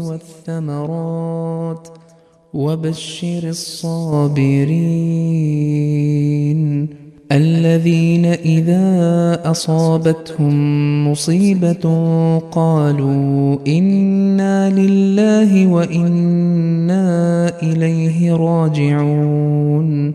والثمرات وبشر الصابرين الذين إذا أصابتهم مصيبة قالوا إنا لله وإنا إليه راجعون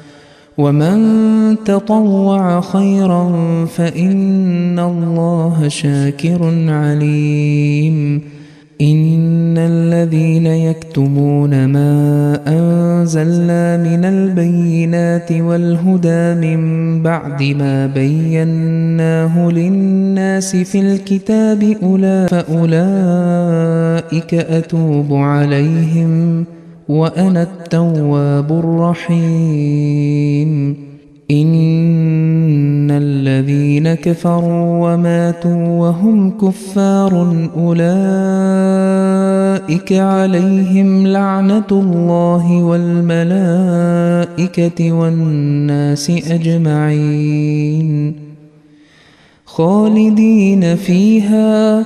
ومن تطوع خيرا فإن الله شاكر عليم. إن الذين يكتمون ما أنزلنا من البينات والهدى من بعد ما بيناه للناس في الكتاب أولئك أتوب عليهم وأنا التواب الرحيم إن الذين كفروا وماتوا وهم كفار أولئك عليهم لعنة الله والملائكة والناس أجمعين خالدين فيها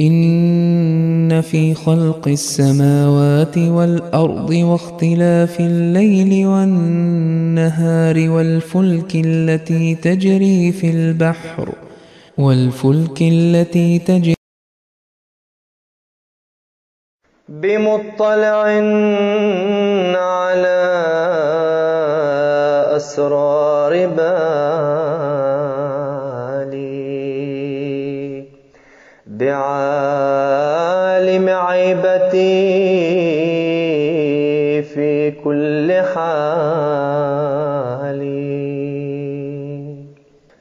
إن في خلق السماوات والأرض واختلاف الليل والنهار والفلك التي تجري في البحر والفلك التي تجري بمطلع على أسرار بالي عيبتي في كل حال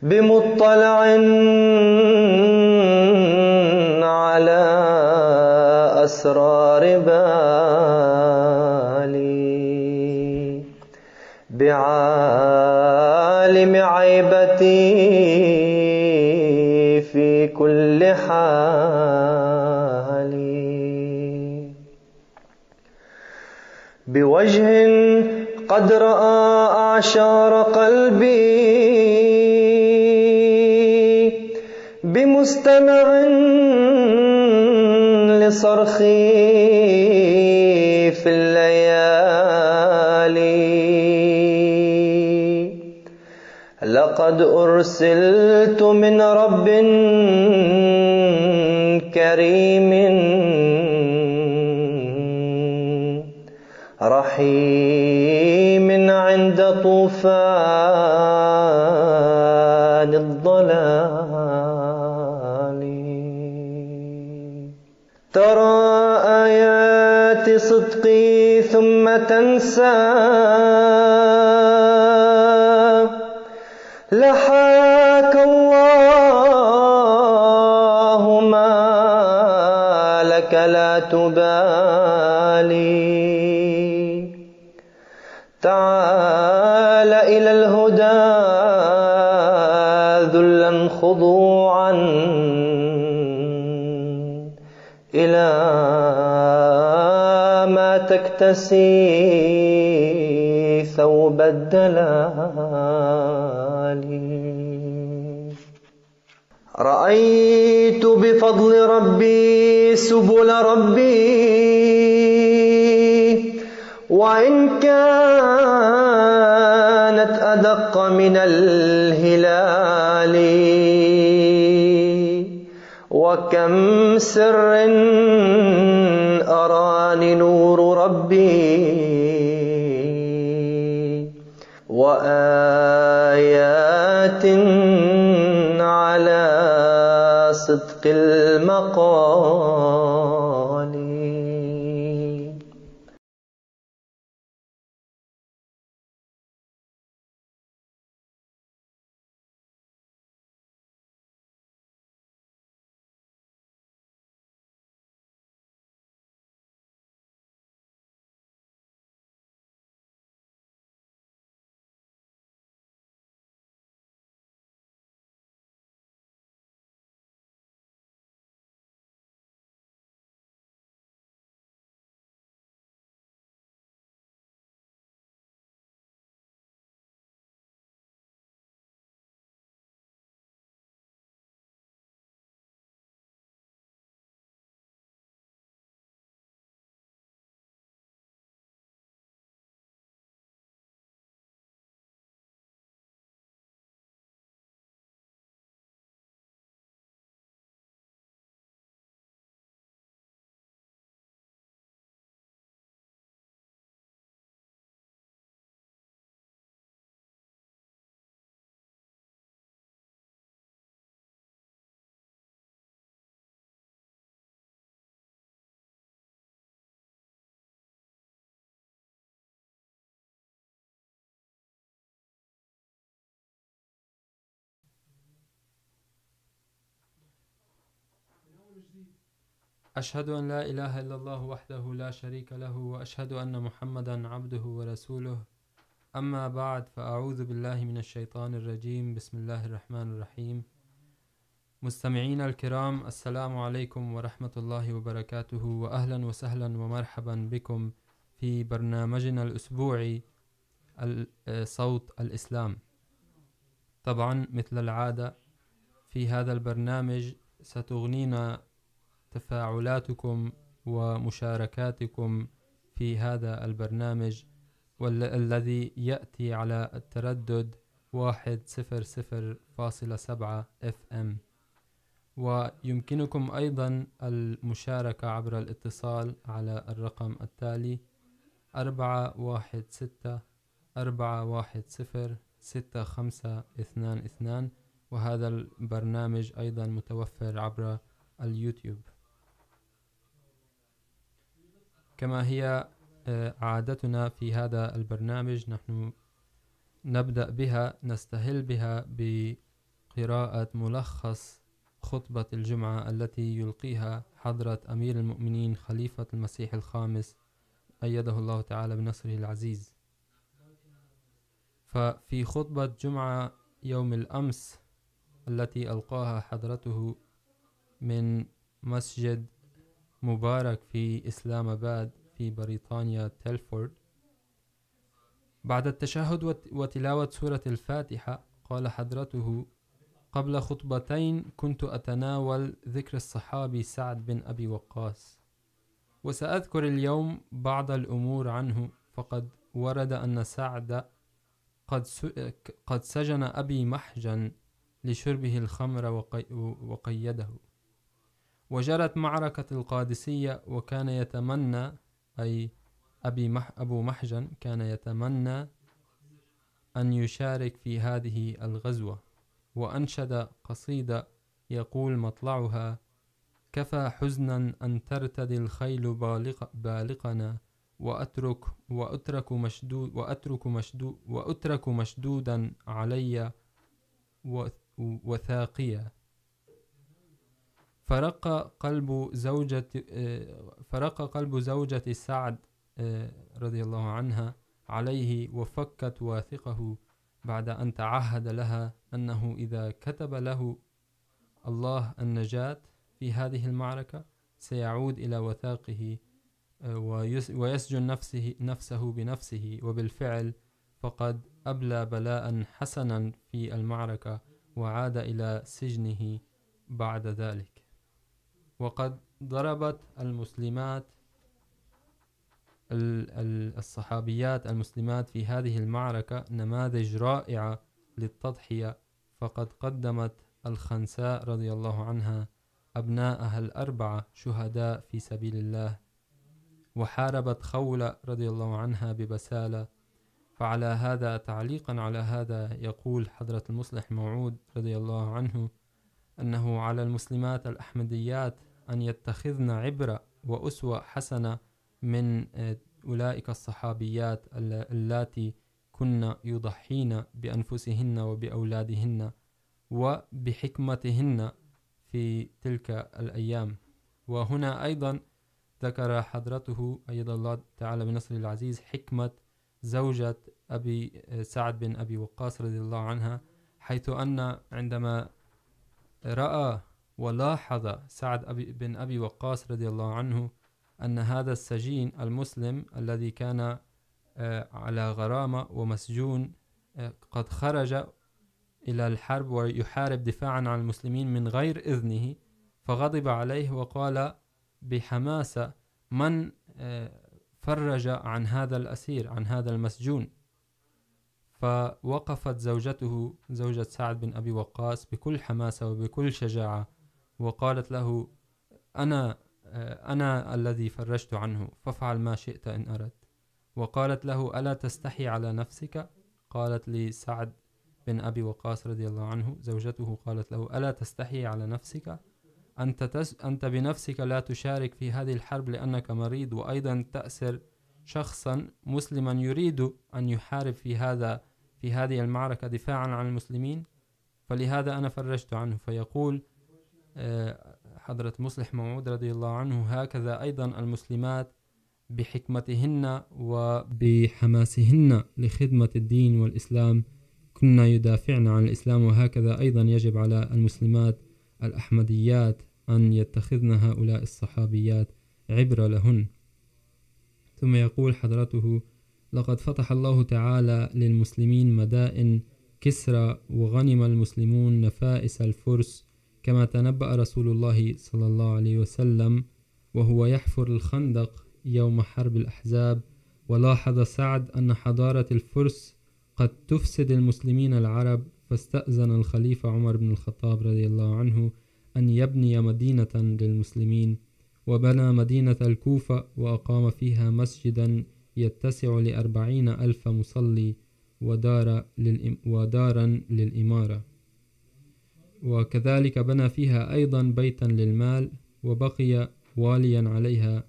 بمطلع على أسرار بالي. بعالم عيبتي في كل حال بوجه قد رأى أعشار قلبي بمستمع لصرخي في الليالي. لقد أرسلت من رب كريم رحيم عند طوفان الضلال. ترى آيات صدقي ثم تنسى. لحاك الله ما لك لا تبالي. خضوعا إلى ما تكتسي ثوب الدلال. رأيت بفضل ربي سبل ربي وإن كانت أدق من الهلال وكم سر أراني نور ربي وآيات على صدق المقال أشهد أن لا إله إلا الله وحده لا شريك له وأشهد أن محمدا عبده ورسوله. أما بعد، فأعوذ بالله من الشيطان الرجيم. بسم الله الرحمن الرحيم. مستمعين الكرام، السلام عليكم ورحمة الله وبركاته، وأهلا وسهلا ومرحبا بكم في برنامجنا الأسبوعي صوت الإسلام. طبعا، مثل العادة، في هذا البرنامج ستغنينا تفاعلاتكم ومشاركاتكم في هذا البرنامج والذي يأتي على التردد واحد صفر صفر فاصلة سبعة اف ام ويمكنكم أيضا المشاركة عبر الاتصال على الرقم التالي أربعة واحد ستة، أربعة واحد صفر، ستة خمسة، اثنان اثنان. وهذا البرنامج أيضا متوفر عبر اليوتيوب. كما هي عادتنا في هذا البرنامج. نحن نبدأ بها، نستهل بها بقراءة ملخص خطبة الجمعة التي يلقيها حضرة أمير المؤمنين خليفة المسيح الخامس، أيده الله تعالى بنصره العزيز. ففي خطبة جمعة يوم الأمس التي ألقاها حضرته من مسجد مبارك في إسلام آباد في بريطانيا تيلفورد بعد التشهد وتلاوة سورة الفاتحة قال حضرته قبل خطبتين كنت أتناول ذكر الصحابي سعد بن أبي وقاص۔ وسأذكر اليوم بعض الأمور عنه فقد ورد أن سعد قد قد سجن أبي محجن لشربه الخمر وقيده وجرت معركة القادسية وكان يتمنى، أي أبي مح، أبو محجن كان يتمنى أن يشارك في هذه الغزوة، وأنشد قصيدة يقول مطلعها كفى حزنا أن ترتدي الخيل بالق، بالقنا، وأترك وأترك مشدود وأترك مشدود وأترك مشدودا علي وثاقيا. فرق قلب زوجة فرق قلب زوجة سعد رضي الله عنها عليه وفكت واثقه بعد أن تعهد لها أنه إذا كتب له الله النجاة في هذه المعركة سيعود إلى وثاقه ويسجن نفسه, نفسه بنفسه وبالفعل فقد أبلى بلاء حسنا في المعركة وعاد إلى سجنه بعد ذلك. وقد ضربت المسلمات الصحابيات المسلمات في هذه المعركة نماذج رائعة للتضحية، فقد قدمت الخنساء رضي الله عنها أبناءها الأربعة شهداء في سبيل الله. وحاربت خولة رضي الله عنها ببسالة. فعلى هذا تعليقا على هذا يقول حضرة المصلح موعود رضي الله عنه أنه على المسلمات الأحمديات أن يتخذن عبرة وأسوة حسنة من أولئك الصحابيات اللاتي كن يضحين بأنفسهن وبأولادهن وبحكمتهن في تلك الأيام. وهنا أيضا ذكر حضرته أيد الله تعالى بنصر العزيز حكمة زوجة أبي سعد بن أبي وقاص رضي الله عنها، حيث أن عندما رأى ولاحظ سعد أبي بن أبي وقاص رضي الله عنه أن هذا السجين المسلم الذي كان على غرامة ومسجون قد خرج إلى الحرب ويحارب دفاعا عن المسلمين من غير إذنه، فغضب عليه وقال بحماسة، من فرج عن هذا الأسير، عن هذا المسجون؟ فوقفت زوجته، زوجة سعد بن أبي وقاص بكل حماسة وبكل شجاعة. وقالت له أنا أنا الذي فرجت عنه فافعل ما شئت إن أردت. وقالت له ألا تستحي على نفسك؟ قالت لسعد بن أبي وقاص رضي الله عنه زوجته قالت له ألا تستحي على نفسك؟ أنت, تس أنت بنفسك لا تشارك في هذه الحرب لأنك مريض وأيضا تأسر شخصا مسلما يريد أن يحارب في هذا في هذه المعركة دفاعا عن المسلمين؟ فلهذا أنا فرجت عنه فيقول حضرة مصلح موعود رضي الله عنه هكذا أيضا المسلمات بحكمتهن وبحماسهن لخدمة الدين والإسلام كنا يدافعن عن الإسلام وهكذا أيضا يجب على المسلمات الأحمديات أن يتخذن هؤلاء الصحابيات عبرة لهن۔ ثم يقول حضرته، لقد فتح الله تعالى للمسلمين مدائن كسرى وغنم المسلمون نفائس الفرس كما تنبأ رسول الله صلى الله عليه وسلم، وهو يحفر الخندق يوم حرب الأحزاب، ولاحظ سعد أن حضارة الفرس قد تفسد المسلمين العرب، فاستأذن الخليفة عمر بن الخطاب رضي الله عنه أن يبني مدينة للمسلمين، وبنى مدينة الكوفة وأقام فيها مسجدا يتسع لأربعين ألف مصلي، ودار للإم ودارا للإمارة. وكذلك بنى فيها أيضا بيتا للمال وبقي واليا عليها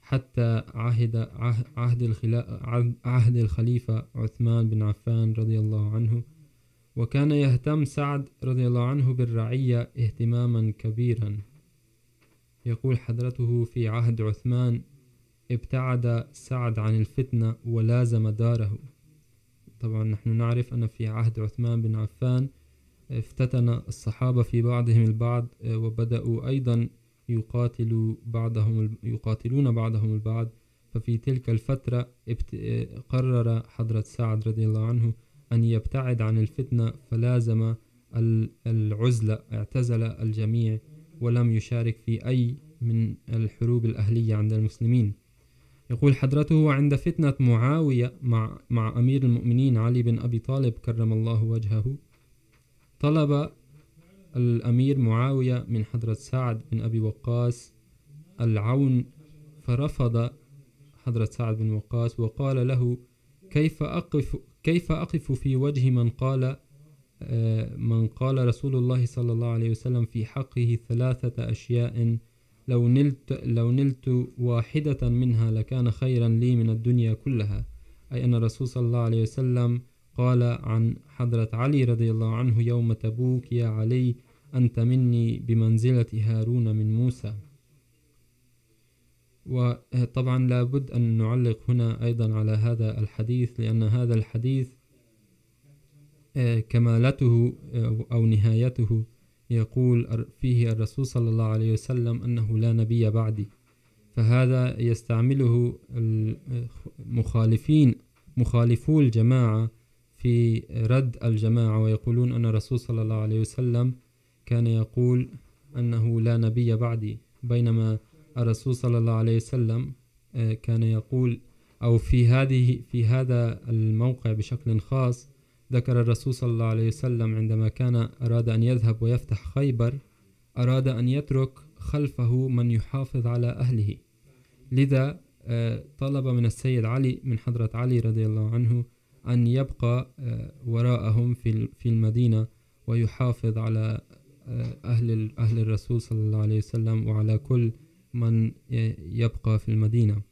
حتى عهد عهد عهد الخليفة عثمان بن عفان رضي الله عنه. وكان يهتم سعد رضي الله عنه بالرعية اهتماما كبيرا. يقول حضرته في عهد عثمان ابتعد سعد عن الفتنة ولازم داره. طبعا نحن نعرف أن في عهد عثمان بن عفان افتتن الصحابة في بعضهم البعض وبدأوا أيضا يقاتلوا بعضهم يقاتلون بعضهم البعض. ففي تلك الفترة قرر حضرة سعد رضي الله عنه أن يبتعد عن الفتنة فلازم العزلة اعتزل الجميع ولم يشارك في أي من الحروب الأهلية عند المسلمين. يقول حضرته عند فتنة معاوية مع, مع أمير المؤمنين علي بن أبي طالب كرم الله وجهه طلب الأمير معاوية من حضرة سعد بن أبي وقاص العون، فرفض حضرة سعد بن وقاص وقال له كيف أقف كيف أقف في وجه من قال من قال رسول الله صلى الله عليه وسلم في حقه ثلاثة أشياء؟ لو نلت لو نلت واحدة منها لكان خيرا لي من الدنيا كلها، أي أن الرسول صلى الله عليه وسلم قال عن حضرة علي رضي الله عنه يوم تبوك يا علي أنت مني بمنزلة هارون من موسى وطبعا لابد أن نعلق هنا أيضا على هذا الحديث لأن هذا الحديث كمالته أو نهايته يقول فيه الرسول صلى الله عليه وسلم أنه لا نبي بعدي فهذا يستعمله المخالفين مخالفو الجماعة في رد الجماعة ويقولون أن الرسول صلى الله عليه وسلم كان يقول أنه لا نبي بعدي، بينما الرسول صلى الله عليه وسلم كان يقول أو في هذه، في هذا الموقع بشكل خاص ذكر الرسول صلى الله عليه وسلم عندما كان أراد أن يذهب ويفتح خيبر، أراد أن يترك خلفه من يحافظ على أهله. لذا طلب من السيد علي، من حضرة علي رضي الله عنه أن يبقى وراءهم في في المدينة ويحافظ على أهل, أهل الرسول صلى الله عليه وسلم وعلى كل من يبقى في المدينة.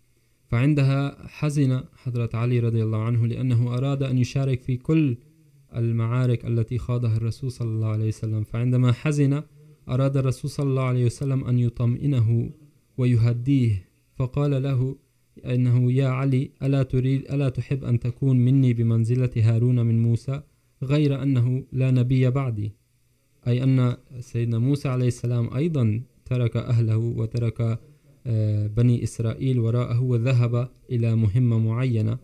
فعندها حزن حضرة علي رضي الله عنه لأنه أراد أن يشارك في كل المعارك التي خاضها الرسول صلى الله عليه وسلم. فعندما حزن أراد الرسول صلى الله عليه وسلم أن يطمئنه ويهديه. فقال له إنه يا علي، ألا تريد، ألا تحب أن تكون مني بمنزلة هارون من موسى؟ غير أنه لا نبي بعدي. أي أن سيدنا موسى عليه السلام أيضا ترك أهله وترك بني إسرائيل وراءه وذهب إلى مهمة معينة.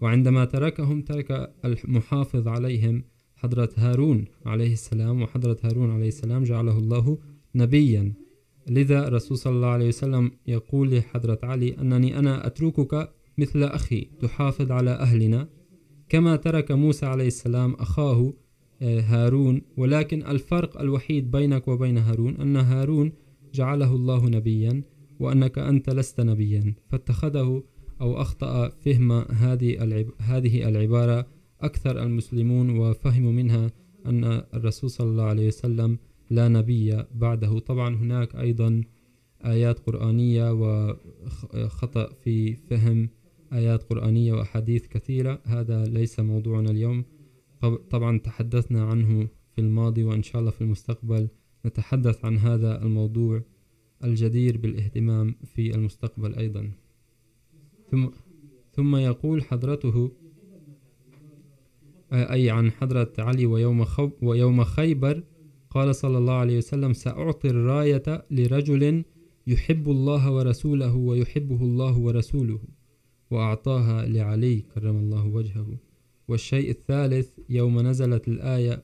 وعندما تركهم ترك المحافظ عليهم حضرة هارون عليه السلام، وحضرة هارون عليه السلام جعله الله نبيا. لذا رسول صلى الله عليه وسلم يقول لحضرة علي أنني أنا أتركك مثل أخي تحافظ على أهلنا كما ترك موسى عليه السلام أخاه هارون ولكن الفرق الوحيد بينك وبين هارون أن هارون جعله الله نبيا وأنك أنت لست نبيا فاتخذه أو أخطأ فهم هذه هذه العبارة أكثر المسلمون وفهموا منها أن الرسول صلى الله عليه وسلم لا نبي بعده. طبعا هناك أيضا آيات قرآنية وخطأ في فهم آيات قرآنية وأحاديث كثيرة. هذا ليس موضوعنا اليوم. طبعا تحدثنا عنه في الماضي وإن شاء الله في المستقبل نتحدث عن هذا الموضوع الجدير بالاهتمام في المستقبل أيضا. ثم, ثم يقول حضرته أي عن حضرة علي ويوم, ويوم خيبر قال صلى الله عليه وسلم، سأعطي الراية لرجل يحب الله ورسوله ويحبه الله ورسوله، وأعطاها لعلي كرم الله وجهه. والشيء الثالث، يوم نزلت الآية،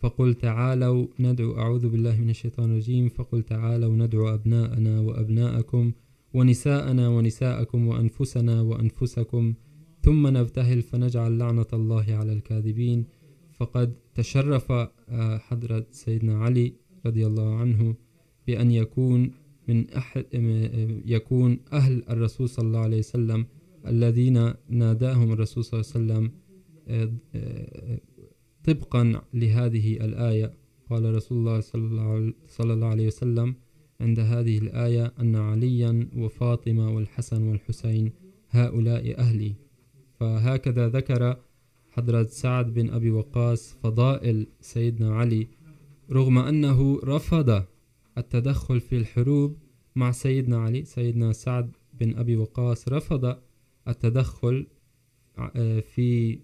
فقل تعالوا ندعو، أعوذ بالله من الشيطان الرجيم، فقل تعالوا ندعو أبناءنا وأبناءكم ونساءنا ونساءكم وأنفسنا وأنفسكم، ثم نبتهل فنجعل لعنة الله على الكاذبين. فقد تشرف حضرة سيدنا علي رضي الله عنه بأن يكون من أحد يكون أهل الرسول صلى الله عليه وسلم الذين ناداهم الرسول صلى الله عليه وسلم طبقا لهذه الآية. قال رسول الله صلى الله عليه وسلم عند هذه الآية أن عليا وفاطمة والحسن والحسين هؤلاء أهلي. فهكذا ذكر حضرة سعد بن أبي وقاص فضائل سيدنا علي رغم أنه رفض التدخل في الحروب مع سيدنا علي سيدنا سعد بن أبي وقاص رفض التدخل في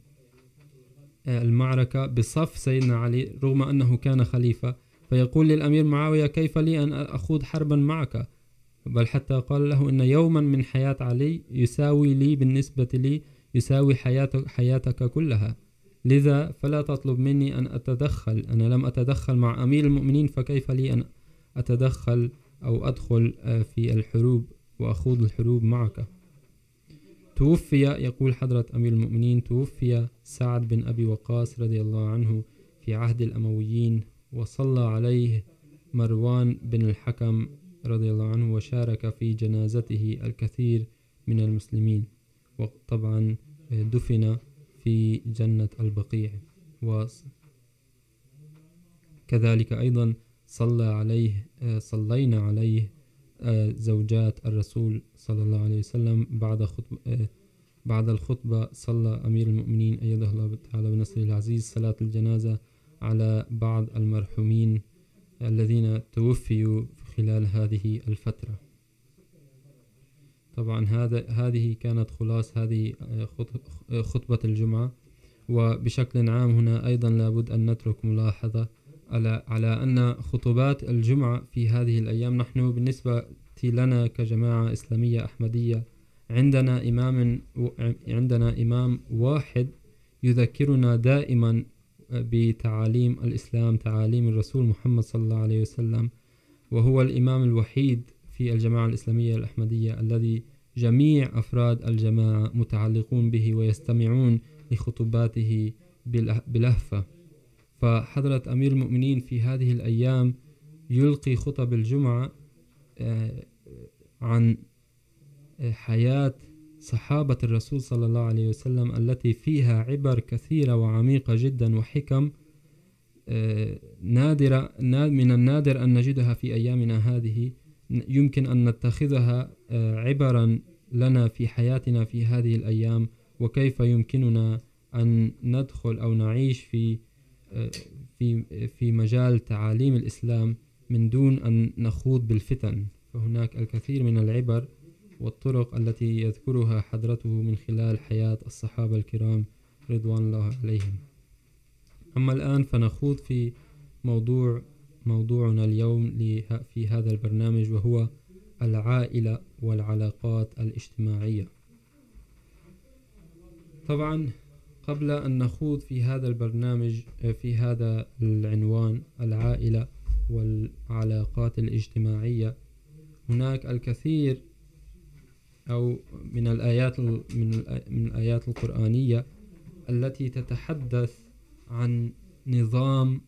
المعركة بصف سيدنا علي رغم أنه كان خليفة فيقول للأمير معاوية كيف لي أن أخوض حربا معك بل حتى قال له إن يوما من حياة علي يساوي لي بالنسبة لي يساوي حياتك, حياتك كلها. لذا فلا تطلب مني أن أتدخل. أنا لم أتدخل مع أمير المؤمنين فكيف لي أن أتدخل أو أدخل في الحروب وأخوض الحروب معك؟ توفي يقول حضرة أمير المؤمنين توفي سعد بن أبي وقاص رضي الله عنه في عهد الأمويين وصلى عليه مروان بن الحكم رضي الله عنه وشارك في جنازته الكثير من المسلمين. وطبعا دفن في جنة البقيع. وكذلك أيضا صلى عليه، صلينا عليه زوجات الرسول صلى الله عليه وسلم بعد خطبة بعد الخطبة صلى أمير المؤمنين أيده الله تعالى بنصره العزيز صلاة الجنازة على بعض المرحومين الذين توفيوا خلال هذه الفترة. طبعا هذا هذه كانت خلاص هذه خطبة الجمعة. وبشكل عام هنا أيضا لابد أن نترك ملاحظة على على أن خطبات الجمعة في هذه الأيام نحن بالنسبة لنا كجماعة إسلامية أحمدية عندنا إمام عندنا إمام واحد يذكرنا دائما بتعاليم الإسلام، تعاليم الرسول محمد صلى الله عليه وسلم، وهو الإمام الوحيد في الجماعة الإسلامية الأحمدية الذي جميع أفراد الجماعة متعلقون به ويستمعون لخطباته بلهفة فحضرة أمير المؤمنين في هذه الأيام يلقي خطب الجمعة عن حياة صحابة الرسول صلى الله عليه وسلم التي فيها عبر كثيرة وعميقة جدا وحكم نادرة من النادر أن نجدها في أيامنا هذه. يمكن أن نتخذها عبرا لنا في حياتنا في هذه الأيام، وكيف يمكننا أن ندخل أو نعيش في في في مجال تعاليم الإسلام من دون أن نخوض بالفتن. فهناك الكثير من العبر والطرق التي يذكرها حضرته من خلال حياة الصحابة الكرام رضوان الله عليهم. أما الآن فنخوض في موضوع موضوعنا اليوم في هذا البرنامج، وهو العائلة والعلاقات الاجتماعية. طبعا، قبل أن نخوض في هذا البرنامج، في هذا العنوان، العائلة والعلاقات الاجتماعية، هناك الكثير أو من الآيات من الآيات القرآنية التي تتحدث عن نظام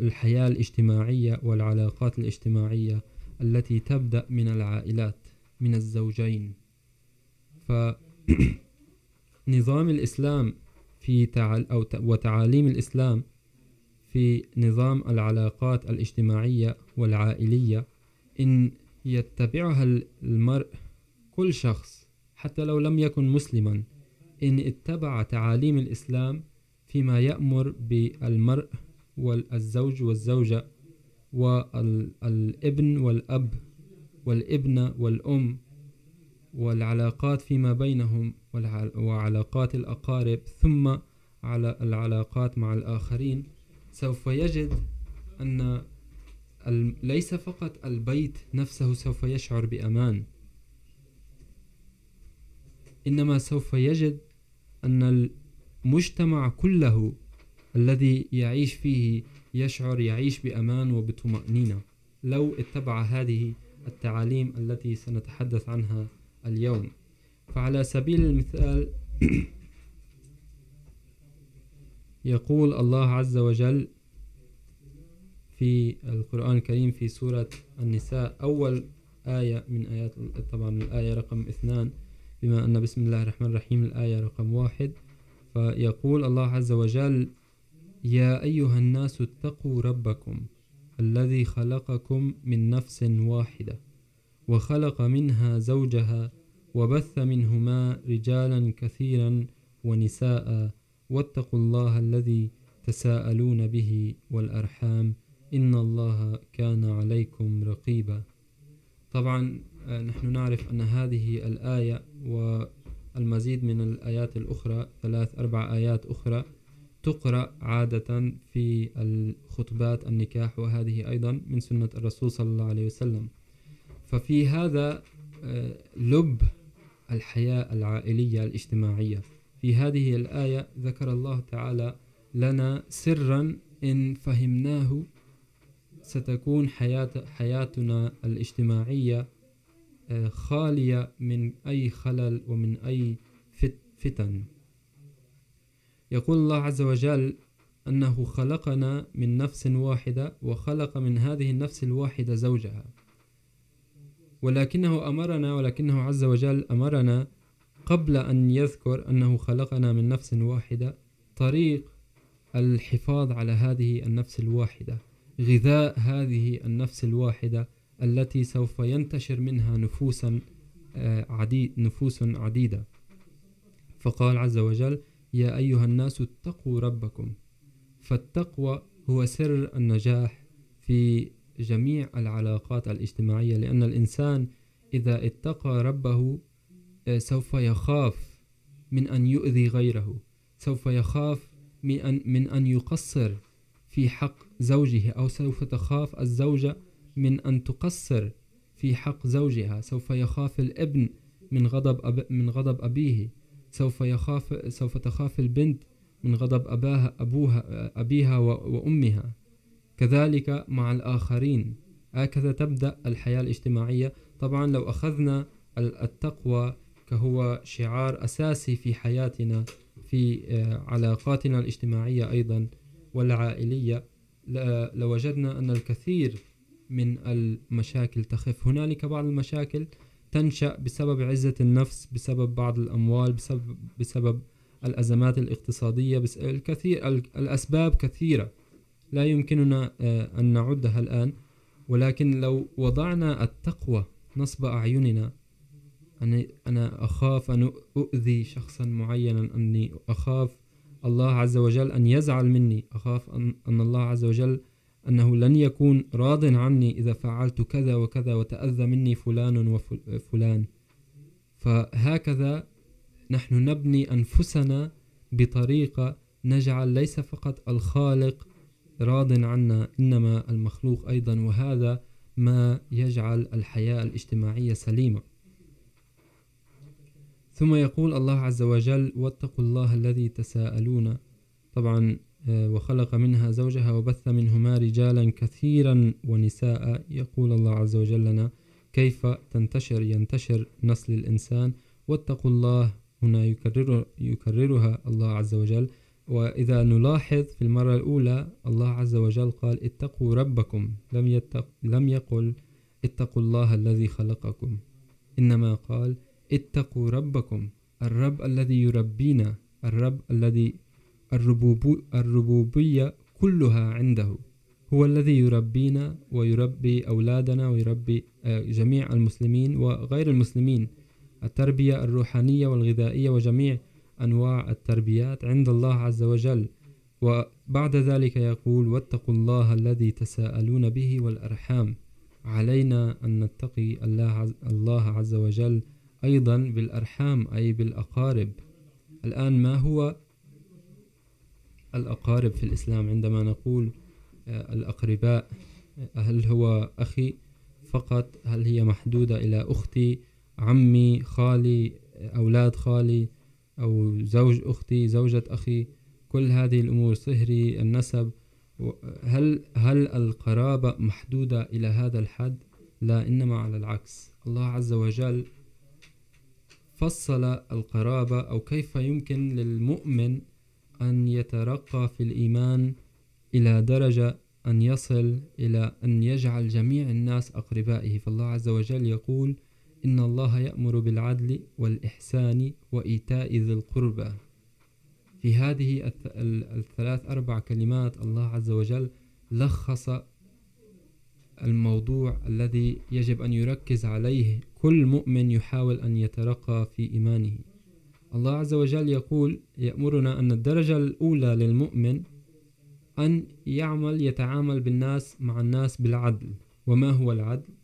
الحياة الاجتماعية والعلاقات الاجتماعية التي تبدأ من العائلات، من الزوجين. فنظام الإسلام في تعال، أو وتعاليم الإسلام في نظام العلاقات الاجتماعية والعائلية، إن يتبعها المرء كل شخص، حتى لو لم يكن مسلما، إن اتبع تعاليم الإسلام فيما يأمر بالمرء والزوج والزوجة والابن والأب والابنة والأم والعلاقات فيما بينهم وعلاقات الأقارب ثم على العلاقات مع الآخرين، سوف يجد أن ليس فقط البيت نفسه سوف يشعر بأمان، إنما سوف يجد أن المجتمع كله الذي يعيش فيه يشعر يعيش بأمان وبطمأنينة. لو اتبع هذه التعاليم التي سنتحدث عنها اليوم. فعلى سبيل المثال يقول الله عز وجل في القرآن الكريم في سورة النساء، أول آية من آيات، طبعا الآية رقم اثنان، بما أن بسم الله الرحمن الرحيم، الآية رقم واحد. فيقول الله عز وجل، يا أيها الناس اتقوا ربكم الذي خلقكم من نفس واحدة، وخلق منها زوجها، وبث منهما رجالا كثيرا ونساء، واتقوا الله الذي تساءلون به والأرحام، إن الله كان عليكم رقيبا. طبعا نحن نعرف أن هذه الآية و والمزيد من الآيات الأخرى، ثلاث، أربع آيات أخرى تقرأ عادة في الخطبات، النكاح، وهذه أيضا من سنة الرسول صلى الله عليه وسلم. ففي هذا لب الحياة العائلية الاجتماعية. في هذه الآية ذكر الله تعالى لنا سرا إن فهمناه ستكون حياة، حياتنا الاجتماعية خالية من أي خلل ومن أي فتن. يقول الله عز وجل أنه خلقنا من نفس واحدة وخلق من هذه النفس الواحدة زوجها ولكنه أمرنا ولكنه عز وجل أمرنا قبل أن يذكر أنه خلقنا من نفس واحدة طريق الحفاظ على هذه النفس الواحدة غذاء هذه النفس الواحدة التي سوف ينتشر منها نفوسا عديد نفوس عديدة. فقال عز وجل يا أيها الناس اتقوا ربكم فالتقوى هو سر النجاح في جميع العلاقات الاجتماعية لأن الإنسان إذا اتقى ربه سوف يخاف من أن يؤذي غيره سوف يخاف من أن, من أن يقصر في حق زوجه أو سوف تخاف الزوجة من أن تقصر في حق زوجها، سوف يخاف الابن من غضب أب، من غضب أبيه، سوف يخاف، سوف تخاف البنت من غضب أباها، أبوها، أبيها وأمها. كذلك مع الآخرين. هكذا تبدأ الحياة الاجتماعية. طبعا لو أخذنا التقوى كهو شعار أساسي في حياتنا، في علاقاتنا الاجتماعية أيضا والعائلية لوجدنا أن الكثير من المشاكل تخف. هنالك بعض المشاكل تنشأ بسبب عزة النفس بسبب بعض الأموال بسبب, بسبب الأزمات الاقتصادية. بس الكثير الأسباب كثيرة لا يمكننا أن نعدها الآن. ولكن لو وضعنا التقوى نصب أعيننا أنا أخاف أن أؤذي شخصا معينا أني أخاف الله عز وجل أن يزعل مني. أخاف أن, أن الله عز وجل أنه لن يكون راض عني إذا فعلت كذا وكذا وتأذى مني فلان وفلان فهكذا نحن نبني أنفسنا بطريقة نجعل ليس فقط الخالق راض عنا، إنما المخلوق أيضا، وهذا ما يجعل الحياة الاجتماعية سليمة. ثم يقول الله عز وجل واتقوا الله الذي تساءلون. طبعا وخلق منها زوجها وبث منهما رجالا كثيرا ونساء. يقول الله عز وجل لنا كيف تنتشر ينتشر نسل الإنسان؟ واتقوا الله هنا يكرر يكررها الله عز وجل. وإذا نلاحظ في المرة الأولى الله عز وجل قال اتقوا ربكم. لم, يتق لم يقل اتقوا الله الذي خلقكم. إنما قال اتقوا ربكم الرب الذي يربينا الرب الذي الربوب الربوبية كلها عنده هو الذي يربينا ويربي أولادنا ويربي جميع المسلمين وغير المسلمين التربية الروحانية والغذائية وجميع أنواع التربيات عند الله عز وجل وبعد ذلك يقول واتقوا الله الذي تساءلون به والأرحام علينا أن نتقي الله عز وجل أيضا بالأرحام أي بالأقارب الآن ما هو الأقارب في الإسلام عندما نقول الأقرباء هل هو أخي فقط؟ هل هي محدودة إلى أختي، عمي، خالي أولاد خالي، أو زوج أختي، زوجة أخي؟ كل هذه الأمور، صهري، النسب هل هل القرابة محدودة إلى هذا الحد؟ لا، إنما على العكس. الله عز وجل فصل القرابة، أو كيف يمكن للمؤمن أن يترقى في الإيمان إلى درجة أن يصل إلى أن يجعل جميع الناس أقربائه. فالله عز وجل يقول إن الله يأمر بالعدل والإحسان وإيتاء ذي القربى. في هذه الثلاث أربع كلمات الله عز وجل لخص الموضوع الذي يجب أن يركز عليه. كل مؤمن يحاول أن يترقى في إيمانه. الله عز وجل يقول يأمرنا أن الدرجة الأولى للمؤمن أن يعمل يتعامل بالناس مع الناس بالعدل وما هو العدل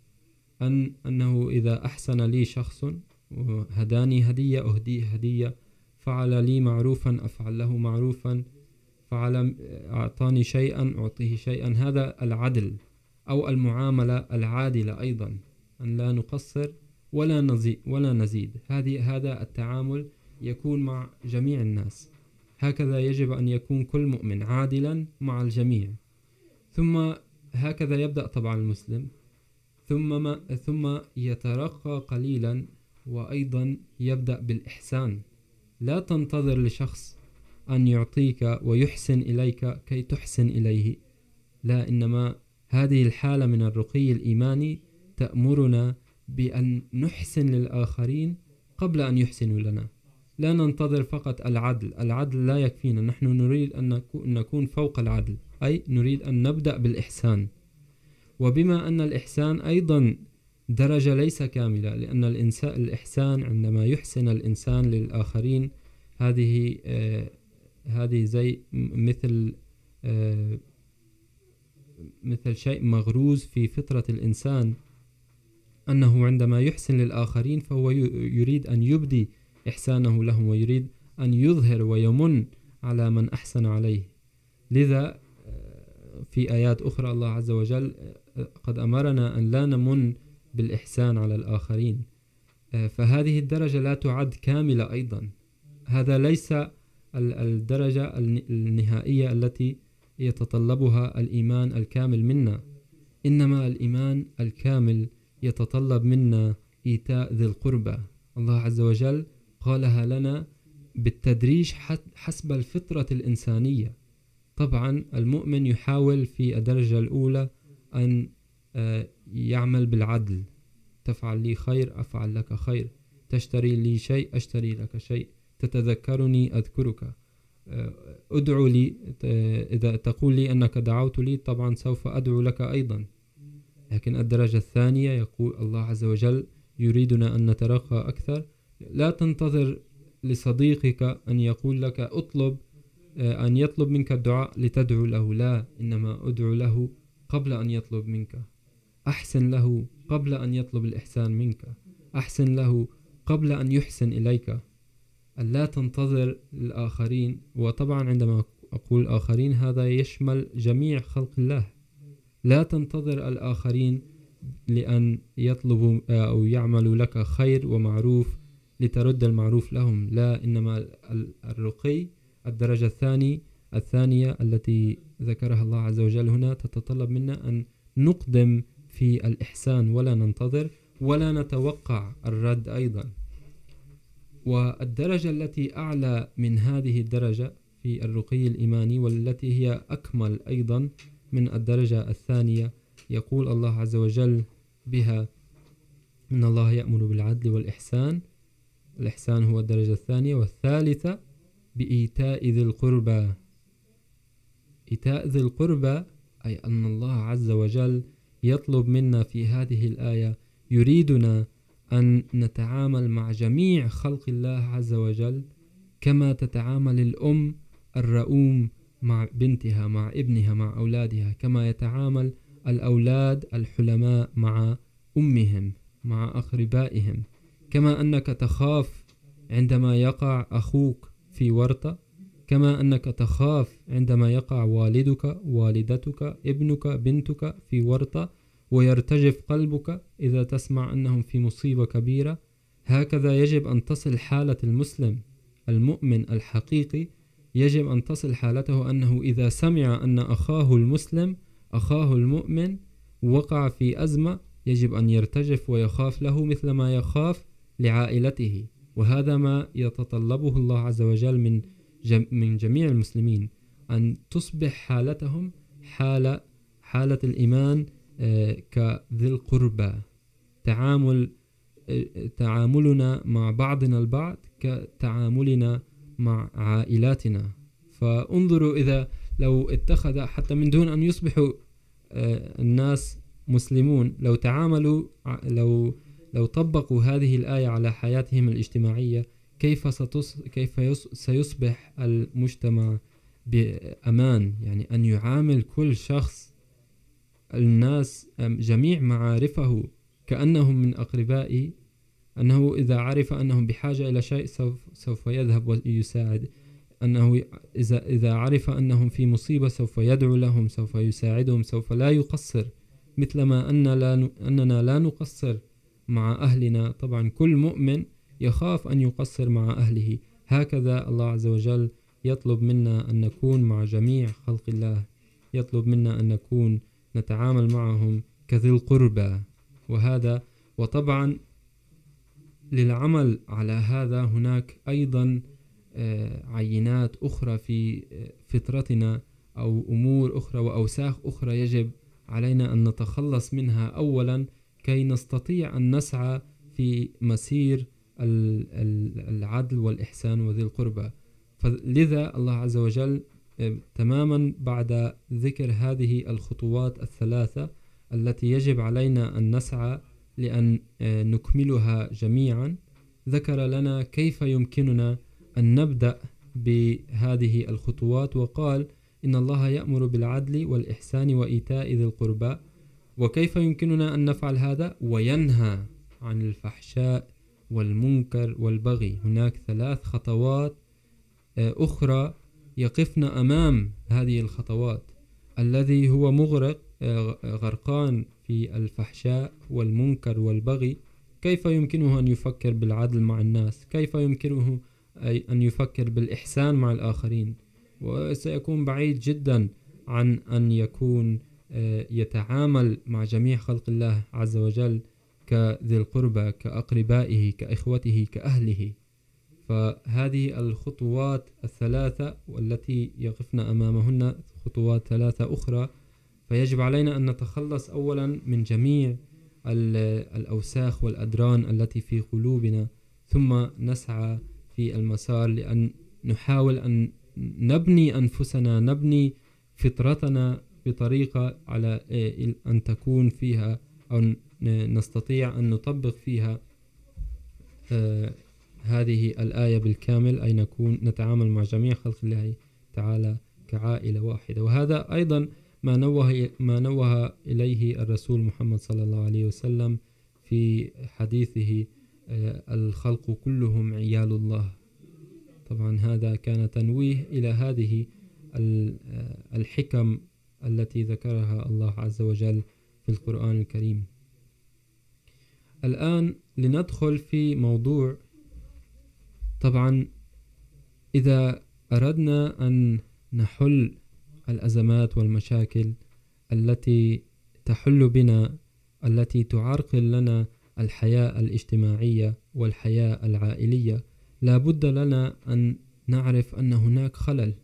أن أنه إذا أحسن لي شخص وهداني هدية أهديه هدية فعل لي معروفا أفعل له معروفا فعل أعطاني شيئا أعطيه شيئا هذا العدل أو المعاملة العادلة أيضا أن لا نقصر ولا نزيد ولا نزيد هذه هذا التعامل يكون مع جميع الناس. هكذا يجب أن يكون كل مؤمن عادلا مع الجميع. ثم هكذا يبدأ طبعا المسلم. ثم ما، ثم يترقى قليلا وأيضا يبدأ بالإحسان. لا تنتظر لشخص أن يعطيك ويحسن إليك كي تحسن إليه. لا، إنما هذه الحالة من الرقي الإيماني تأمرنا بأن نحسن للآخرين قبل أن يحسنوا لنا. لا ننتظر فقط العدل. العدل لا يكفينا. نحن نريد أن نكون فوق العدل، أي نريد أن نبدأ بالإحسان. وبما أن الإحسان أيضا درجة ليس كاملة، لأن الإنسان الإحسان عندما يحسن الإنسان للآخرين، هذه، آه، هذه زي مثل، آه، مثل شيء مغروز في فطرة الإنسان، أنه عندما يحسن للآخرين فهو يريد أن يبدي إحسانه لهم ويريد أن يظهر ويمن على من أحسن عليه. لذا في آيات أخرى الله عز وجل قد أمرنا أن لا نمن بالإحسان على الآخرين. فهذه الدرجة لا تعد كاملة أيضا. هذا ليس الدرجة النهائية التي يتطلبها الإيمان الكامل منا. إنما الإيمان الكامل يتطلب منا إيتاء ذي القربى. الله عز وجل قالها لنا بالتدريج حسب الفطرة الإنسانية. طبعا المؤمن يحاول في الدرجة الأولى أن يعمل بالعدل. تفعل لي خير، أفعل لك خير. تشتري لي شيء، أشتري لك شيء. تتذكرني، أذكرك. ادعو لي إذا تقول لي أنك دعوت لي، طبعا سوف أدعو لك أيضا. لكن الدرجة الثانية يقول الله عز وجل يريدنا أن نترقى أكثر. لا تنتظر لصديقك أن يقول لك اطلب أن يطلب منك الدعاء لتدعو له. لا، إنما ادعو له قبل أن يطلب منك. أحسن له قبل أن يطلب الإحسان منك. أحسن له قبل أن يحسن إليك. لا تنتظر الآخرين. وطبعا عندما أقول آخرين، هذا يشمل جميع خلق الله. لا تنتظر الآخرين لأن يطلبوا أو يعملوا لك خير ومعروف لترد المعروف لهم. لا إنما الرقي الدرجة الثانية الثانية التي ذكرها الله عز وجل هنا تتطلب منا أن نقدم في الإحسان ولا ننتظر ولا نتوقع الرد أيضا. والدرجة التي أعلى من هذه الدرجة في الرقي الإيماني والتي هي أكمل أيضا من الدرجة الثانية يقول الله عز وجل بها إن الله يأمر بالعدل والإحسان الإحسان هو الدرجة الثانية، والثالثة بإيتاء ذي القربى. إيتاء ذي القربى، أي أن الله عز وجل يطلب منا في هذه الآية، يريدنا أن نتعامل مع جميع خلق الله عز وجل كما تتعامل الأم الرؤوم مع بنتها، مع ابنها، مع أولادها، كما يتعامل الأولاد الحلماء مع أمهم، مع أقربائهم. كما أنك تخاف عندما يقع أخوك في ورطة، كما أنك تخاف عندما يقع والدك، والدتك، ابنك، بنتك في ورطة ويرتجف قلبك إذا تسمع أنهم في مصيبة كبيرة. هكذا يجب أن تصل حالة المسلم، المؤمن الحقيقي، يجب أن تصل حالته أنه إذا سمع أن أخاه المسلم، أخاه المؤمن وقع في أزمة، يجب أن يرتجف ويخاف له مثل ما يخاف لعائلته. وهذا ما يتطلبه الله عز وجل من من جميع المسلمين، أن تصبح حالتهم حالة حالة الإيمان كذي القربى. تعامل تعاملنا مع بعضنا البعض كتعاملنا مع عائلاتنا. فانظروا إذا لو اتخذ حتى من دون أن يصبحوا الناس مسلمون، لو تعاملوا لو لو طبقوا هذه الآية على حياتهم الاجتماعية كيف ستص كيف يص... سيصبح المجتمع بأمان؟ يعني أن يعامل كل شخص الناس جميع معارفه كأنهم من أقربائه أنه إذا عرف أنهم بحاجة إلى شيء سوف, سوف يذهب ويساعد. أنه إذا, إذا عرف أنهم في مصيبة سوف يدعو لهم سوف يساعدهم سوف لا يقصر. مثل ما لا أننا لا نقصر. مع أهلنا. طبعا كل مؤمن يخاف أن يقصر مع أهله. هكذا الله عز وجل يطلب منا أن نكون مع جميع خلق الله. يطلب منا أن نكون، نتعامل معهم كذي القربى. وهذا، وطبعا للعمل على هذا هناك أيضا عينات أخرى في فطرتنا أو أمور أخرى وأوساخ أخرى يجب علينا أن نتخلص منها أولا كي نستطيع أن نسعى في مسير العدل والإحسان وذي القربى. فلذا الله عز وجل تماما بعد ذكر هذه الخطوات الثلاثة التي يجب علينا أن نسعى لأن نكملها جميعا، ذكر لنا كيف يمكننا أن نبدأ بهذه الخطوات وقال إن الله يأمر بالعدل والإحسان وإيتاء ذي القربى. وكيف يمكننا أن نفعل هذا؟ وينهى عن الفحشاء والمنكر والبغي. هناك ثلاث خطوات أخرى يقفن أمام هذه الخطوات. الذي هو مغرق غرقان في الفحشاء والمنكر والبغي. كيف يمكنه أن يفكر بالعدل مع الناس؟ كيف يمكنه أن يفكر بالإحسان مع الآخرين؟ وسيكون بعيد جدا عن أن يكون يتعامل مع جميع خلق الله عز وجل كذي القربى، كأقربائه، كإخوته، كأهله. فهذه الخطوات الثلاثة والتي يقفن أمامهن خطوات ثلاثة أخرى. فيجب علينا أن نتخلص أولا من جميع الأوساخ والأدران التي في قلوبنا، ثم نسعى في المسار لأن نحاول أن نبني أنفسنا، نبني فطرتنا بطريقة على أن تكون فيها أو نستطيع أن نطبق فيها هذه الآية بالكامل، أي نكون نتعامل مع جميع خلق الله تعالى كعائلة واحدة. وهذا أيضا ما نوه ما نوه إليه الرسول محمد صلى الله عليه وسلم في حديثه الخلق كلهم عيال الله. طبعا هذا كان تنويه إلى هذه الحكم التي ذكرها الله عز وجل في القرآن الكريم. الآن لندخل في موضوع، طبعا إذا أردنا أن نحل الأزمات والمشاكل التي تحل بنا، التي تعرقل لنا الحياة الاجتماعية والحياة العائلية لا بد لنا أن نعرف أن هناك خلل.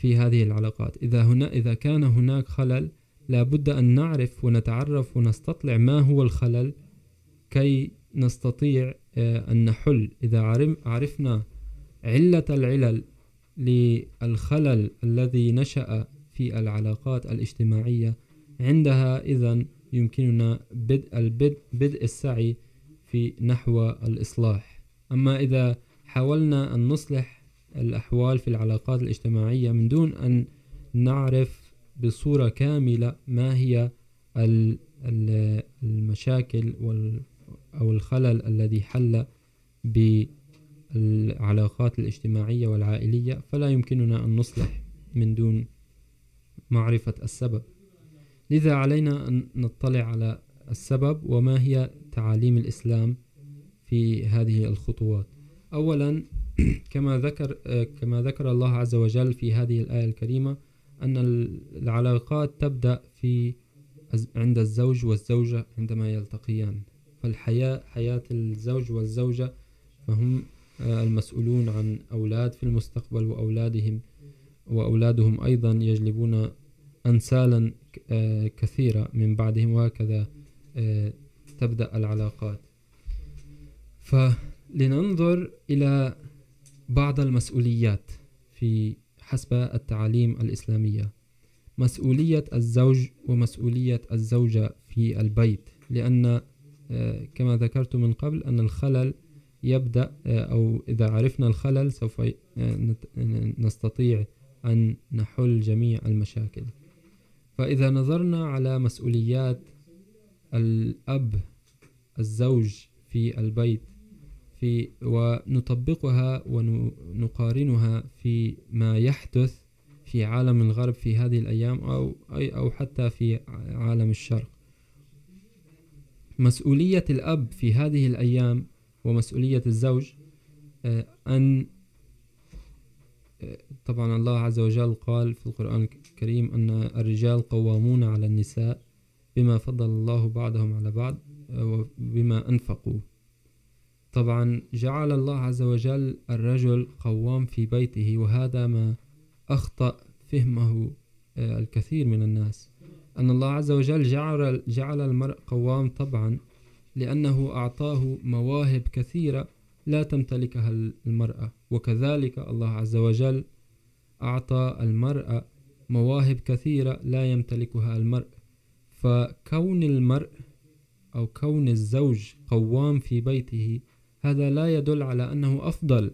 في هذه العلاقات. إذا, هنا إذا كان هناك خلل لا بد أن نعرف ونتعرف ونستطلع ما هو الخلل كي نستطيع أن نحل. إذا عرفنا علة العلل للخلل الذي نشأ في العلاقات الاجتماعية عندها إذن يمكننا بدء البدء بدء السعي في نحو الإصلاح. أما إذا حاولنا أن نصلح الأحوال في العلاقات الاجتماعية من دون أن نعرف بصورة كاملة ما هي المشاكل وال، أو الخلل الذي حل بالعلاقات الاجتماعية والعائلية، فلا يمكننا أن نصلح من دون معرفة السبب. لذا علينا أن نطلع على السبب وما هي تعاليم الإسلام في هذه الخطوات. أولا كما ذكر كما ذكر الله عز وجل في هذه الآية الكريمة أن العلاقات تبدأ في عند الزوج والزوجة عندما يلتقيان. فالحياة، حياة الزوج والزوجة فهم المسؤولون عن أولاد في المستقبل وأولادهم وأولادهم أيضا يجلبون أنسالا كثيرة من بعدهم وهكذا تبدأ العلاقات. فلننظر إلى بعض المسؤوليات في حسب التعاليم الإسلامية مسؤولية الزوج ومسؤولية الزوجة في البيت لأن كما ذكرت من قبل أن الخلل يبدأ أو إذا عرفنا الخلل سوف نستطيع أن نحل جميع المشاكل فإذا نظرنا على مسؤوليات الأب، الزوج في البيت في، ونطبقها ونقارنها في ما يحدث في عالم الغرب في هذه الأيام أو، أي، أو حتى في عالم الشرق. مسؤولية الأب في هذه الأيام ومسؤولية الزوج أن طبعا الله عز وجل قال في القرآن الكريم أن الرجال قوامون على النساء بما فضل الله بعضهم على بعض وبما أنفقوا. طبعا جعل الله عز وجل الرجل قوام في بيته وهذا ما أخطأ فهمه الكثير من الناس. أن الله عز وجل جعل, جعل المرء قوام طبعا لأنه أعطاه مواهب كثيرة لا تمتلكها المرأة. وكذلك الله عز وجل أعطى المرأة مواهب كثيرة لا يمتلكها المرء. فكون المرء أو كون الزوج قوام في بيته هذا لا يدل على أنه أفضل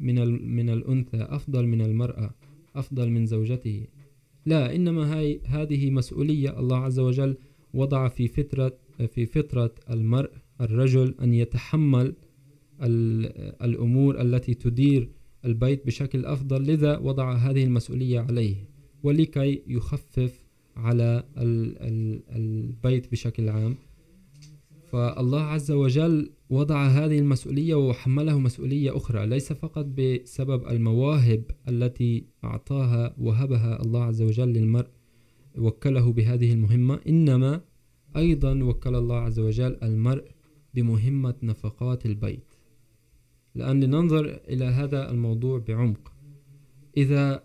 من من الأنثى، أفضل من المرأة، أفضل من زوجته. لا، إنما هاي هذه مسؤولية. الله عز وجل وضع في فطرة في فطرة المرء، الرجل، أن يتحمل الأمور التي تدير البيت بشكل أفضل. لذا وضع هذه المسؤولية عليه. ولكي يخفف على البيت بشكل عام. فالله عز وجل وضع هذه المسؤولية وحمله مسؤولية أخرى. ليس فقط بسبب المواهب التي أعطاها وهبها الله عز وجل للمرء، وكله بهذه المهمة، إنما أيضا وكل الله عز وجل المرء بمهمة نفقات البيت. لأن لننظر إلى هذا الموضوع بعمق. إذا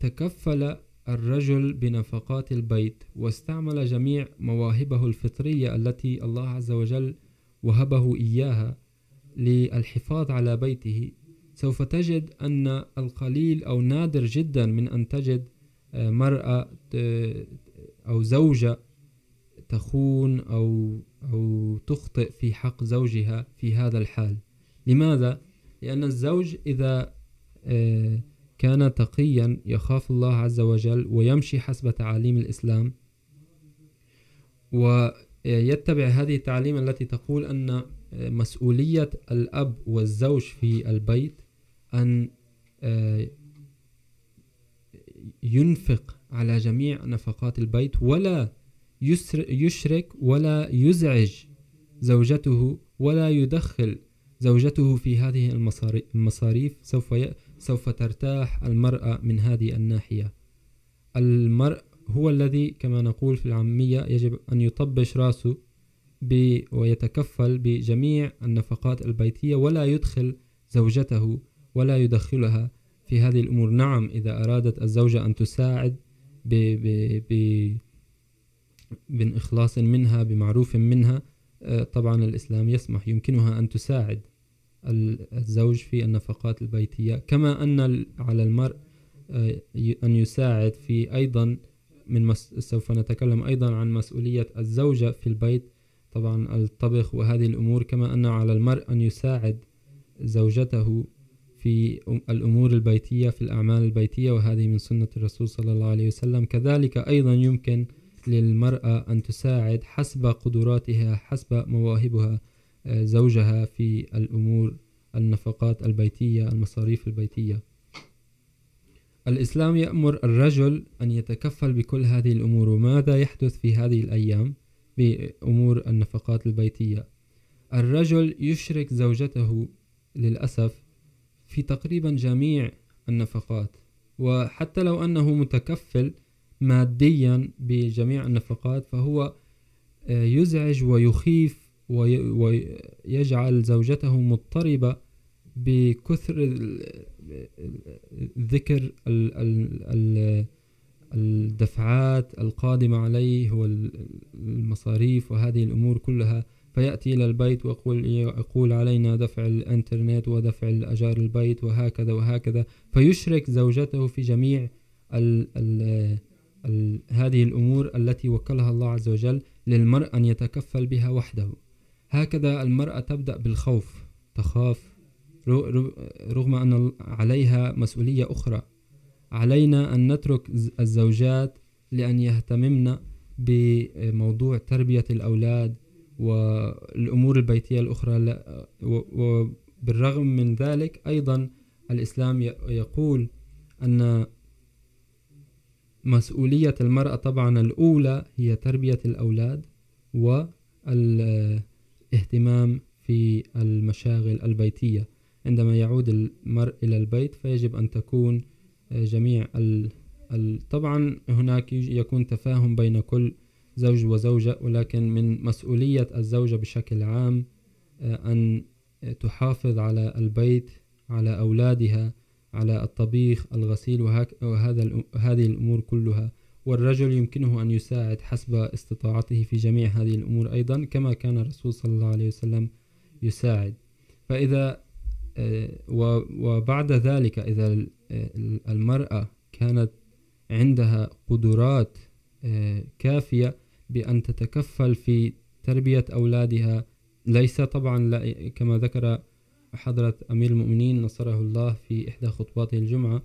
تكفل الرجل بنفقات البيت واستعمل جميع مواهبه الفطرية التي الله عز وجل وهبه إياها للحفاظ على بيته سوف تجد أن القليل أو نادر جدا من أن تجد مرأة أو زوجة تخون أو, أو تخطئ في حق زوجها في هذا الحال لماذا؟ لأن الزوج إذا كان تقيا يخاف الله عز وجل ويمشي حسب تعاليم الإسلام ويتبع هذه التعليم التي تقول أن مسؤولية الأب والزوج في البيت أن ينفق على جميع نفقات البيت ولا يشرك ولا يزعج زوجته ولا يدخل زوجته في هذه المصاريف، سوف سوف ترتاح المرأة من هذه الناحية. المرء هو الذي كما نقول في العامية يجب أن يطبش راسه ويتكفل بجميع النفقات البيتية ولا يدخل زوجته ولا يدخلها في هذه الأمور. نعم، إذا أرادت الزوجة أن تساعد ب ب ب بإخلاص منها، بمعروف منها طبعا الإسلام يسمح، يمكنها أن تساعد الزوج في النفقات البيتية. كما أن على المرء أن يساعد في أيضا من مس... سوف نتكلم أيضا عن مسؤولية الزوجة في البيت، طبعا الطبخ وهذه الأمور، كما أن على المرء أن يساعد زوجته في الأمور البيتية، في الأعمال البيتية، وهذه من سنة الرسول صلى الله عليه وسلم. كذلك أيضا يمكن للمرأة أن تساعد حسب قدراتها، حسب مواهبها زوجها في الأمور، النفقات البيتية، المصاريف البيتية. الإسلام يأمر الرجل أن يتكفل بكل هذه الأمور، وماذا يحدث في هذه الأيام بأمور النفقات البيتية؟ الرجل يشرك زوجته للأسف في تقريبا جميع النفقات، وحتى لو أنه متكفل ماديا بجميع النفقات، فهو يزعج ويخيف ويجعل زوجته مضطربة بكثر ذكر الدفعات القادمة عليه والمصاريف وهذه الأمور كلها. فيأتي إلى البيت ويقول يقول علينا دفع الانترنت ودفع الأجار البيت وهكذا وهكذا. فيشرك زوجته في جميع ال ال ال هذه الأمور التي وكلها الله عز وجل للمرء أن يتكفل بها وحده. هكذا المرأة تبدأ بالخوف، تخاف رغم أن عليها مسؤولية أخرى. علينا أن نترك الزوجات لأن يهتممن بموضوع تربية الأولاد والأمور البيتية الأخرى. وبالرغم من ذلك أيضا الإسلام يقول أن مسؤولية المرأة طبعا الأولى هي تربية الأولاد والاهتمام في المشاغل البيتية. عندما يعود المرء إلى البيت فيجب أن تكون جميع ال... ال... طبعا هناك يكون تفاهم بين كل زوج وزوجة، ولكن من مسؤولية الزوجة بشكل عام أن تحافظ على البيت، على أولادها، على الطبيخ الغسيل وهك... وهذا ال... هذه الأمور كلها. والرجل يمكنه أن يساعد حسب استطاعته في جميع هذه الأمور أيضا، كما كان الرسول صلى الله عليه وسلم يساعد. فإذا وبعد ذلك إذا المرأة كانت عندها قدرات كافية بأن تتكفل في تربية أولادها، ليس طبعا كما ذكر حضرة أمير المؤمنين نصره الله في إحدى خطباته الجمعة،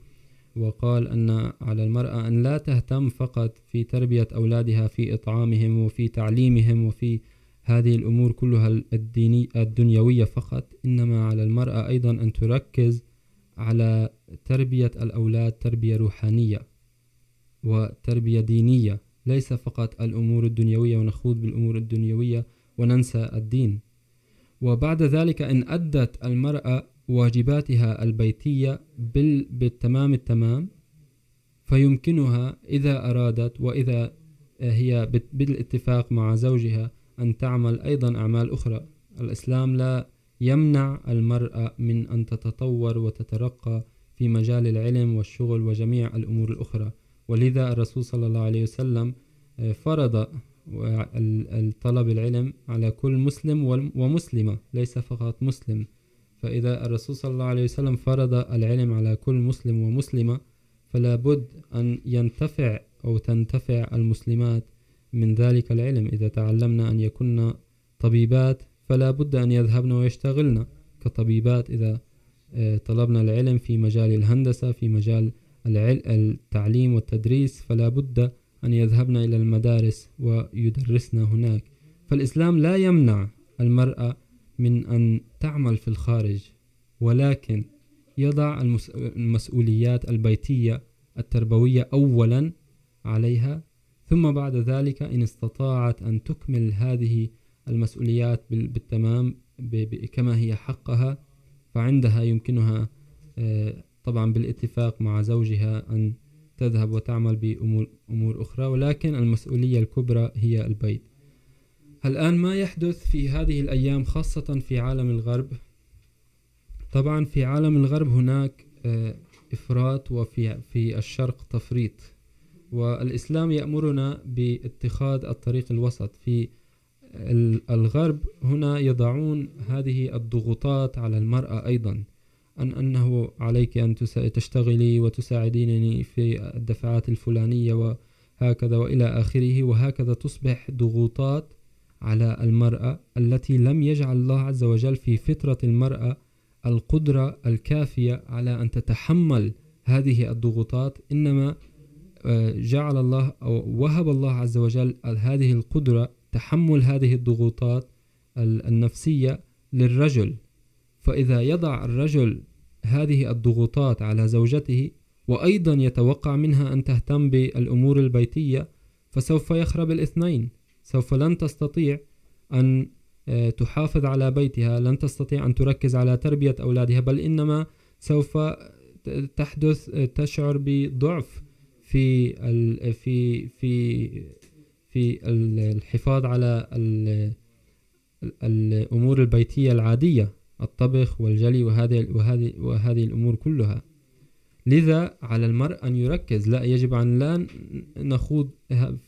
وقال أن على المرأة أن لا تهتم فقط في تربية أولادها، في إطعامهم، وفي تعليمهم، وفي هذه الأمور كلها الديني الدنيوية فقط. إنما على المرأة أيضا أن تركز على تربية الأولاد تربية روحانية وتربية دينية، ليس فقط الأمور الدنيوية، ونخوض بالأمور الدنيوية وننسى الدين. وبعد ذلك إن أدت المرأة واجباتها البيتية بالتمام التمام، فيمكنها إذا أرادت، وإذا هي بالاتفاق مع زوجها أن تعمل أيضا أعمال أخرى. الإسلام لا يمنع المرأة من أن تتطور وتترقى في مجال العلم والشغل وجميع الأمور الأخرى. ولذا الرسول صلى الله عليه وسلم فرض الطلب العلم على كل مسلم ومسلمة، ليس فقط مسلم. فإذا الرسول صلى الله عليه وسلم فرض العلم على كل مسلم ومسلمة، فلا بد أن ينتفع أو تنتفع المسلمات من ذلك العلم إذا تعلمنا أن يكون طبيبات، فلا بد أن يذهبن ويشتغلن. كطبيبات إذا طلبنا العلم في مجال الهندسة، في مجال التعليم والتدريس، فلا بد أن يذهبن إلى المدارس ويدرسن هناك. فالإسلام لا يمنع المرأة من أن تعمل في الخارج، ولكن يضع المسؤوليات البيتية التربوية أولا عليها ثم بعد ذلك إن استطاعت أن تكمل هذه المسؤوليات بالتمام كما هي حقها، فعندها يمكنها طبعا بالاتفاق مع زوجها أن تذهب وتعمل بأمور أمور أخرى، ولكن المسؤولية الكبرى هي البيت. الآن ما يحدث في هذه الأيام خاصة في عالم الغرب؟ طبعا في عالم الغرب هناك إفراط وفي في الشرق تفريط. والإسلام يأمرنا باتخاذ الطريق الوسط في الغرب. هنا يضعون هذه الضغوطات على المرأة أيضا. أن أنه عليك أن تشتغلي وتساعدينني في الدفعات الفلانية وهكذا وإلى آخره. وهكذا تصبح ضغوطات على المرأة التي لم يجعل الله عز وجل في فطرة المرأة القدرة الكافية على أن تتحمل هذه الضغوطات. إنما جعل الله أو وهب الله عز وجل هذه القدرة، تحمل هذه الضغوطات النفسية للرجل. فإذا يضع الرجل هذه الضغوطات على زوجته، وأيضا يتوقع منها أن تهتم بالأمور البيتية، فسوف يخرب الاثنين. سوف لن تستطيع أن تحافظ على بيتها، لن تستطيع أن تركز على تربية أولادها، بل إنما سوف تحدث تشعر بضعف في في في في الحفاظ على الأمور البيتية العادية، الطبخ والجلي وهذه وهذه وهذه الأمور كلها. لذا على المرء أن يركز، لا يجب أن لا نخوض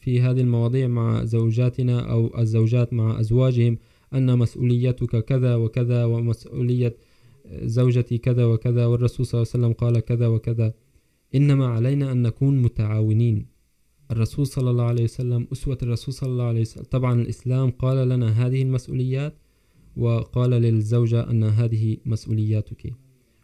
في هذه المواضيع مع زوجاتنا أو الزوجات مع أزواجهم، أن مسؤوليتك كذا وكذا ومسؤولية زوجتي كذا وكذا، والرسول صلى الله عليه وسلم قال كذا وكذا. إنما علينا أن نكون متعاونين. الرسول صلى الله عليه وسلم، أسوة الرسول صلى الله عليه وسلم، طبعا الإسلام قال لنا هذه المسؤوليات، وقال للزوجة أن هذه مسؤولياتك.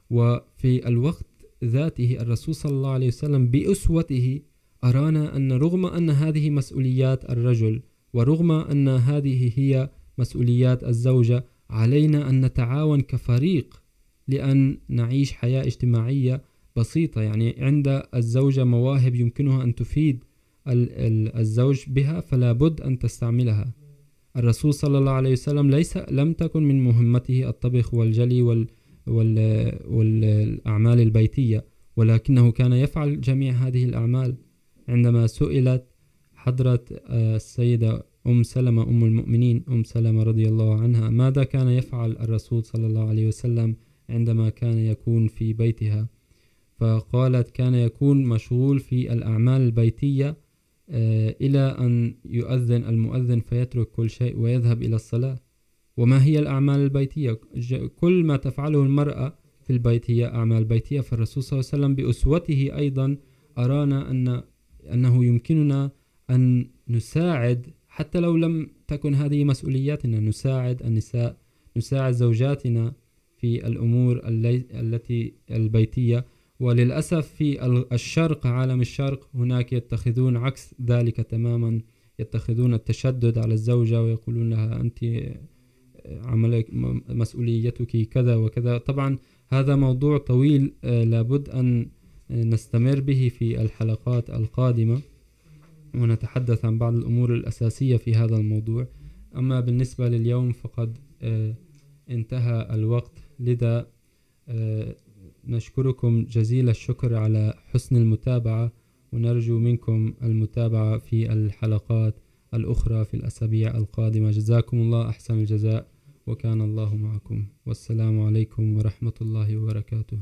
وفي الوقت ذاته الرسول صلى الله عليه وسلم بأسوته أرانا أن رغم أن هذه مسؤوليات الرجل، ورغم أن هذه هي مسؤوليات الزوجة، علينا أن نتعاون كفريق لأن نعيش حياة اجتماعية بسيطة. يعني عند الزوجة مواهب يمكنها أن تفيد الزوج بها، فلا بد أن تستعملها. الرسول صلى الله عليه وسلم ليس، لم تكن من مهمته الطبخ والجلي وال وال، والأعمال البيتية، ولكنه كان يفعل جميع هذه الأعمال. عندما سئلت حضرة السيدة أم سلمة، أم المؤمنين، أم سلمة رضي الله عنها، ماذا كان يفعل الرسول صلى الله عليه وسلم عندما كان يكون في بيتها؟ فقالت كان يكون مشغول في الأعمال البيتية إلى أن يؤذن المؤذن فيترك كل شيء ويذهب إلى الصلاة. وما هي الأعمال البيتية؟ كل ما تفعله المرأة في البيت هي أعمال بيتية فالرسول صلى الله عليه وسلم بأسوته أيضا أرانا أن، أنه يمكننا أن نساعد، حتى لو لم تكن هذه مسؤولياتنا، نساعد النساء، نساعد زوجاتنا في الأمور التي البيتية وللأسف في الشرق، عالم الشرق، هناك يتخذون عكس ذلك تماما، يتخذون التشدد على الزوجة ويقولون لها أنت عملك مسؤوليتك كذا وكذا. طبعا هذا موضوع طويل لابد أن نستمر به في الحلقات القادمة ونتحدث عن بعض الأمور الأساسية في هذا الموضوع. أما بالنسبة لليوم، فقد انتهى الوقت. لذا نشكركم جزيل الشكر على حسن المتابعة، ونرجو منكم المتابعة في الحلقات الأخرى في الأسابيع القادمة. جزاكم الله أحسن الجزاء، وكان الله معكم. والسلام عليكم ورحمة الله وبركاته.